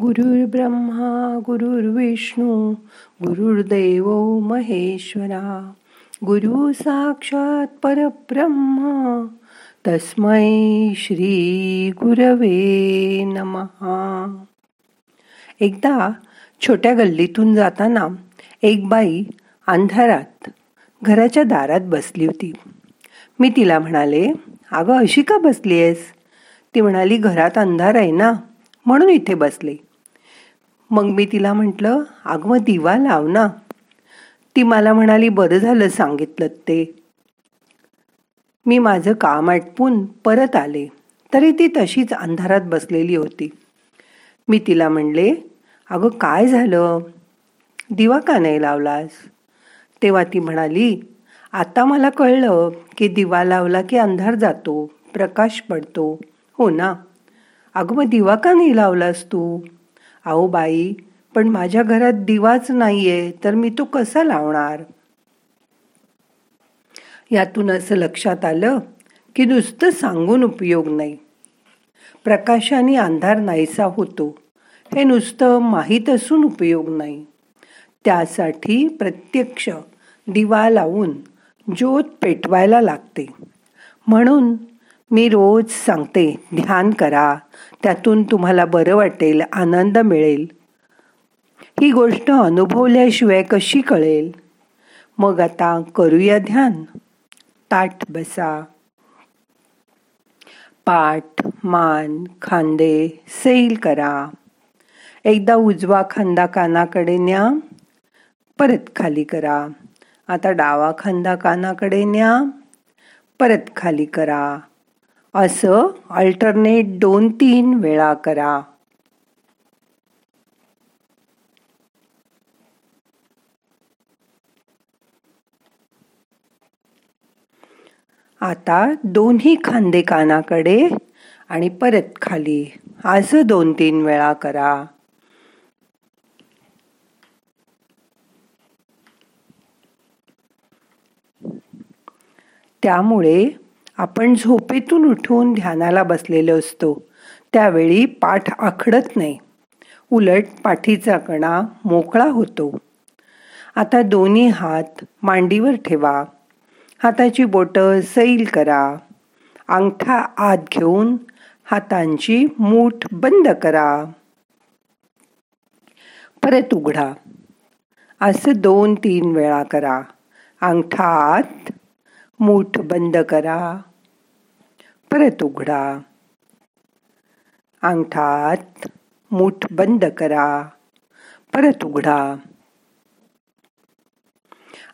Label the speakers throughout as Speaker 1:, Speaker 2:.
Speaker 1: गुरुर्ब्रह्मा गुरुर्विष्णू गुरुर्देव महेश्वरा. गुरु साक्षात परब्रह्म तस्मै श्री गुरवे नमहा एकदा छोट्या गल्लीतून जाताना एक बाई अंधारात घराच्या दारात बसली होती. मी तिला म्हणाले अगं अशी का बसली आहेस ती म्हणाली घरात अंधार आहे ना. म्हणून इथे बसले. मग मी तिला म्हटलं अगं मग दिवा लाव ना. ती मला म्हणाली बरं झालं सांगितलं ते. मी माझं काम आटपून परत आले. तरी ती तशीच अंधारात बसलेली होती. मी तिला म्हणले अगं काय झालं? दिवा का नाही लावलास? तेव्हा ती म्हणाली आता मला कळलं की दिवा लावला की अंधार जातो प्रकाश पडतो. हो ना. अगं मग दिवा का नाही लावलास तू? अहो बाई पण माझ्या घरात दिवाच नाहीये तर मी तो कसा लावणार? यातून असं लक्षात आलं की नुसतं सांगून उपयोग नाही. प्रकाशाने अंधार नाहीसा होतो. हे नुसतं माहीत असून उपयोग नाही. त्यासाठी प्रत्यक्ष दिवा लावून ज्योत पेटवायला लागते. म्हणून मी रोज सांगते ध्यान करा. त्यातून तुम्हाला बरं वाटेल आनंद मिळेल. ही गोष्ट अनुभवल्याशिवाय कशी कळेल? मग आता करूया ध्यान. ताट बसा. पाठ मान खांदे सैल करा. एकदा उजवा खांदा कानाकडे न्या. परत खाली करा. आता डावा खांदा कानाकडे न्या. परत खाली करा. असं अल्टरनेट दोन तीन वेळा करा. आता दोन्ही खांदे कानाकडे आणि परत खाली. असं दोन तीन वेळा करा. त्यामुळे आपण झोपेतून उठून ध्यानाला बसलेलो असतो. त्यावेळी पाठ आखडत नाही. उलट पाठीचा कणा मोकळा होतो. आता दोन्ही हात मांडीवर ठेवा. हाताची बोटं सैल करा. अंगठा आत घेऊन हातांची मूठ बंद करा. परत उघडा. असं दोन तीन वेळा करा. अंगठा आत मूठ बंद करा. परत उघडा. अंगठात मूठ बंद करा. परत उघडा.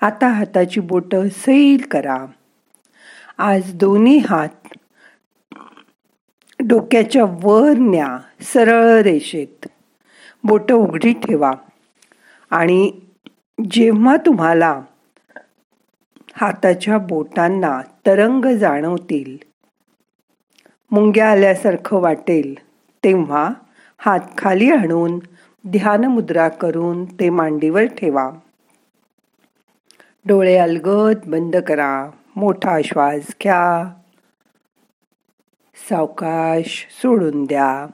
Speaker 1: आता हाताची बोट सैल करा. आज दोन्ही हात डोक्याच्या वर न्या सरळ रेषेत. बोट उघडी ठेवा. आणि जेव्हा तुम्हाला हाताच्या बोटांना तरंग जाणवतील. मुंग्या आल्यासारखं वाटेल. तेव्हा हात खाली आणून ध्यानमुद्रा करून ते मांडीवर ठेवा. डोळे अलगद बंद करा. मोठा श्वास घ्या. सावकाश सोडून द्या.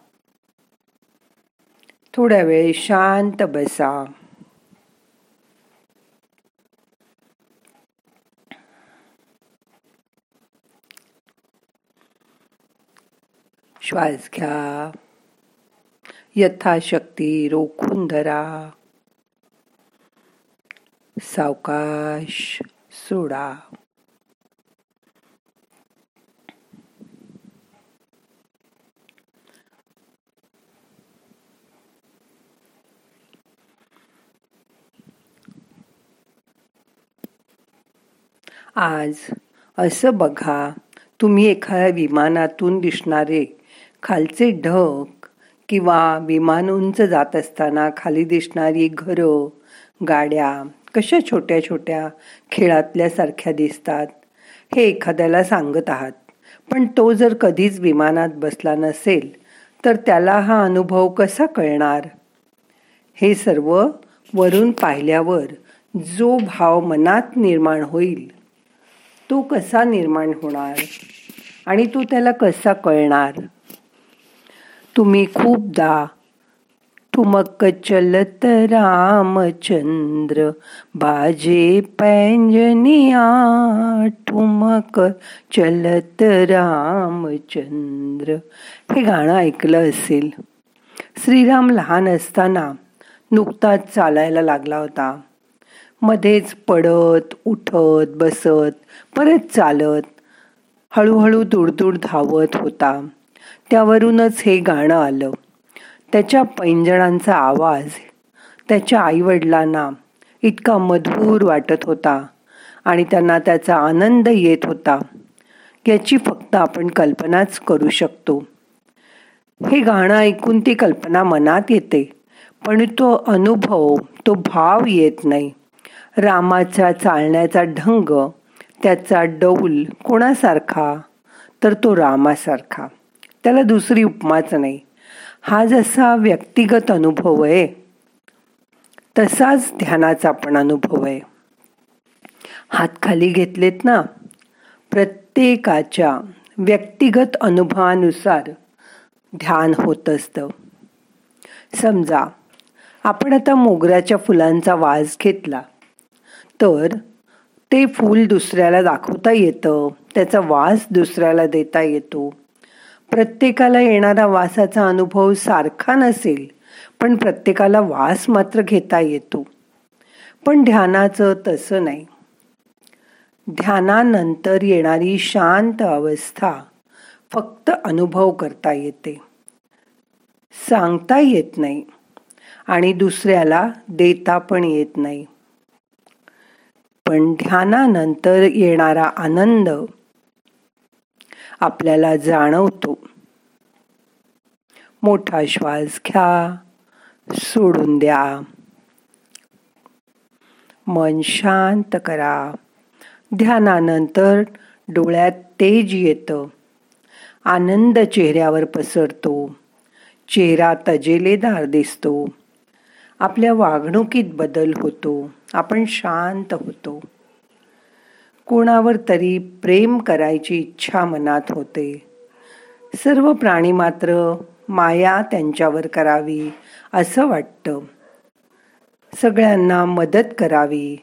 Speaker 1: थोड्या वेळ शांत बसा. श्वास घ्या. यथाशक्ती रोखून धरा. सावकाश सोडा. आज असं बघा तुम्ही एखाद्या विमानातून दिसणारे खालचे ढग किंवा विमान उंच जात असताना खाली दिसणारी घरं गाड्या कशा छोट्या छोट्या खेळातल्यासारख्या दिसतात हे एखाद्याला सांगत आहात. पण तो जर कधीच विमानात बसला नसेल तर त्याला हा अनुभव कसा कळणार? हे सर्व वरून पाहिल्यावर जो भाव मनात निर्माण होईल तो कसा निर्माण होणार? आणि तो त्याला कसा कळणार? तुम्ही खूपदा ठुमक चलत रामचंद्र बाजे पैंजनिया ठुमक चलत रामचंद्र. हे गाणं ऐकलं असेल. श्रीराम लहान असताना नुकताच चालायला लागला होता. मध्येच पडत उठत बसत परत चालत हळूहळू दूर धावत होता. त्यावरूनच हे गाणं आलं. त्याच्या पैंजणांचा आवाज त्याच्या आईवडिलांना इतका मधुर वाटत होता आणि त्यांना त्याचा आनंद येत होता याची फक्त आपण कल्पनाच करू शकतो. हे गाणं ऐकून ती कल्पना मनात येते पण तो अनुभव तो भाव येत नाही. रामाचा चालण्याचा ढंग त्याचा डौल कोणासारखा? तर तो रामासारखा. त्याला दुसरी उपमाच नाही. हा जसा व्यक्तिगत अनुभव आहे तसाच ध्यानाचा पण अनुभव आहे. हात खाली घेतलेत ना प्रत्येकाच्या व्यक्तिगत अनुभवानुसार ध्यान होत असतं. समजा आपण आता मोगऱ्याच्या फुलांचा वास घेतला तर ते फूल दुसऱ्याला दाखवता येतं त्याचा वास दुसऱ्याला देता येतो. प्रत्येकाला येणारा वासाचा अनुभव सारखा नसेल पण प्रत्येकाला वास मात्र घेता येतो. पण ध्यानाचं तसं नाही. ध्यानानंतर येणारी शांत अवस्था फक्त अनुभव करता येते. सांगता येत नाही आणि दुसऱ्याला देता पण येत नाही. पण ध्यानानंतर येणारा आनंद आपल्याला जाणवतो. मोठा श्वास घ्या सोडून द्या. मन शांत करा. ध्यानानंतर डोळ्यात तेज येतं. आनंद चेहऱ्यावर पसरतो. चेहरा तजेलेदार दिसतो. आपल्या वागणुकीत बदल होतो. आपण शांत होतो. कोणावर तरी प्रेम करायची इच्छा मनात होते. सर्व प्राणी मात्र माया त्यांच्यावर करावी असं वाटतं. सगळ्यांना मदत करावी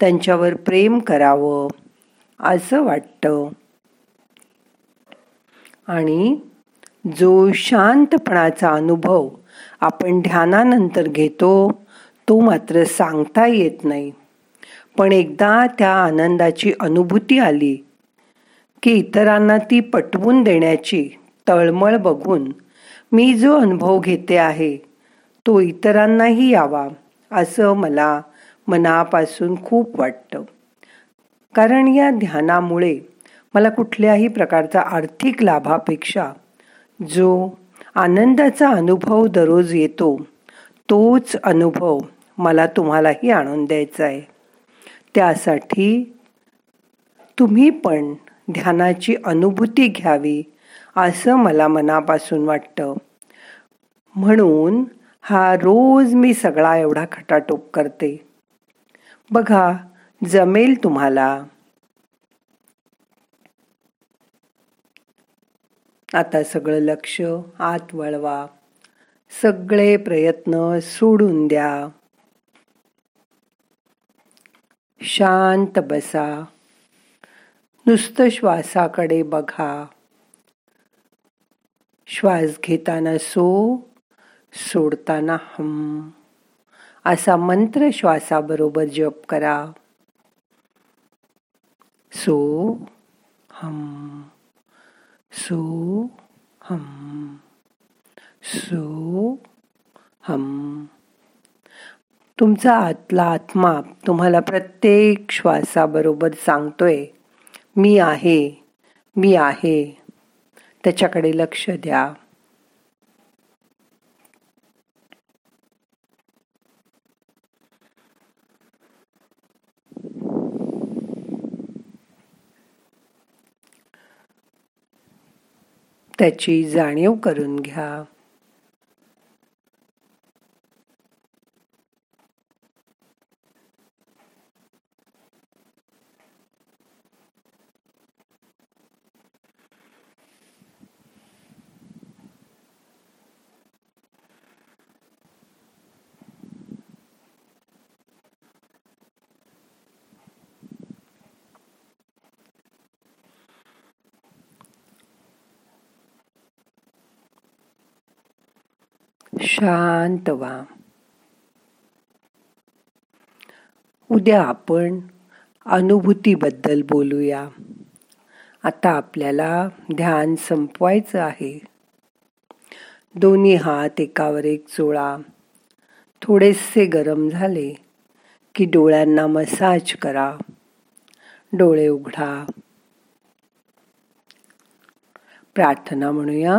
Speaker 1: त्यांच्यावर प्रेम करावं असं वाटतं. आणि जो शांतपणाचा अनुभव आपण ध्यानानंतर घेतो तो मात्र सांगता येत नाही. पण एकदा त्या आनंदाची अनुभूती आली की इतरांना ती पटवून देण्याची तळमळ बघून मी जो अनुभव घेते आहे तो इतरांनाही यावा असं मला मनापासून खूप वाटतं. कारण या ध्यानामुळे मला कुठल्याही प्रकारचा आर्थिक लाभापेक्षा जो आनंदाचा अनुभव दररोज येतो तोच अनुभव मला तुम्हालाही आणून द्यायचा आहे. त्यासाठी तुम्ही पण ध्यानाची अनुभूती घ्यावी असं मला मनापासून वाटतं. म्हणून हा रोज मी सगळा एवढा खटाटोप करते. बघा जमेल तुम्हाला. आता सगळं लक्ष आत वळवा. सगळे प्रयत्न सोडून द्या. शांत बसा. नुसतं श्वासाकडे बघा. श्वास घेताना सो सोडताना हम असा मंत्र श्वासाबरोबर जप करा. सो हम सो हम सो हम तुमचा आतला आत्मा तुम्हाला प्रत्येक श्वासाबरोबर सांगतोय मी आहे मी आहे. त्याच्याकडे लक्ष द्या. त्याची जाणीव करून घ्या. शांत व्हा. उद्या आपण अनुभूतीबद्दल बोलूया. आता आपल्याला ध्यान संपवायचं आहे. दोन्ही हात एकावर एक चोळा. थोडेसे गरम झाले की डोळ्यांना मसाज करा. डोळे उघडा. प्रार्थना म्हणूया.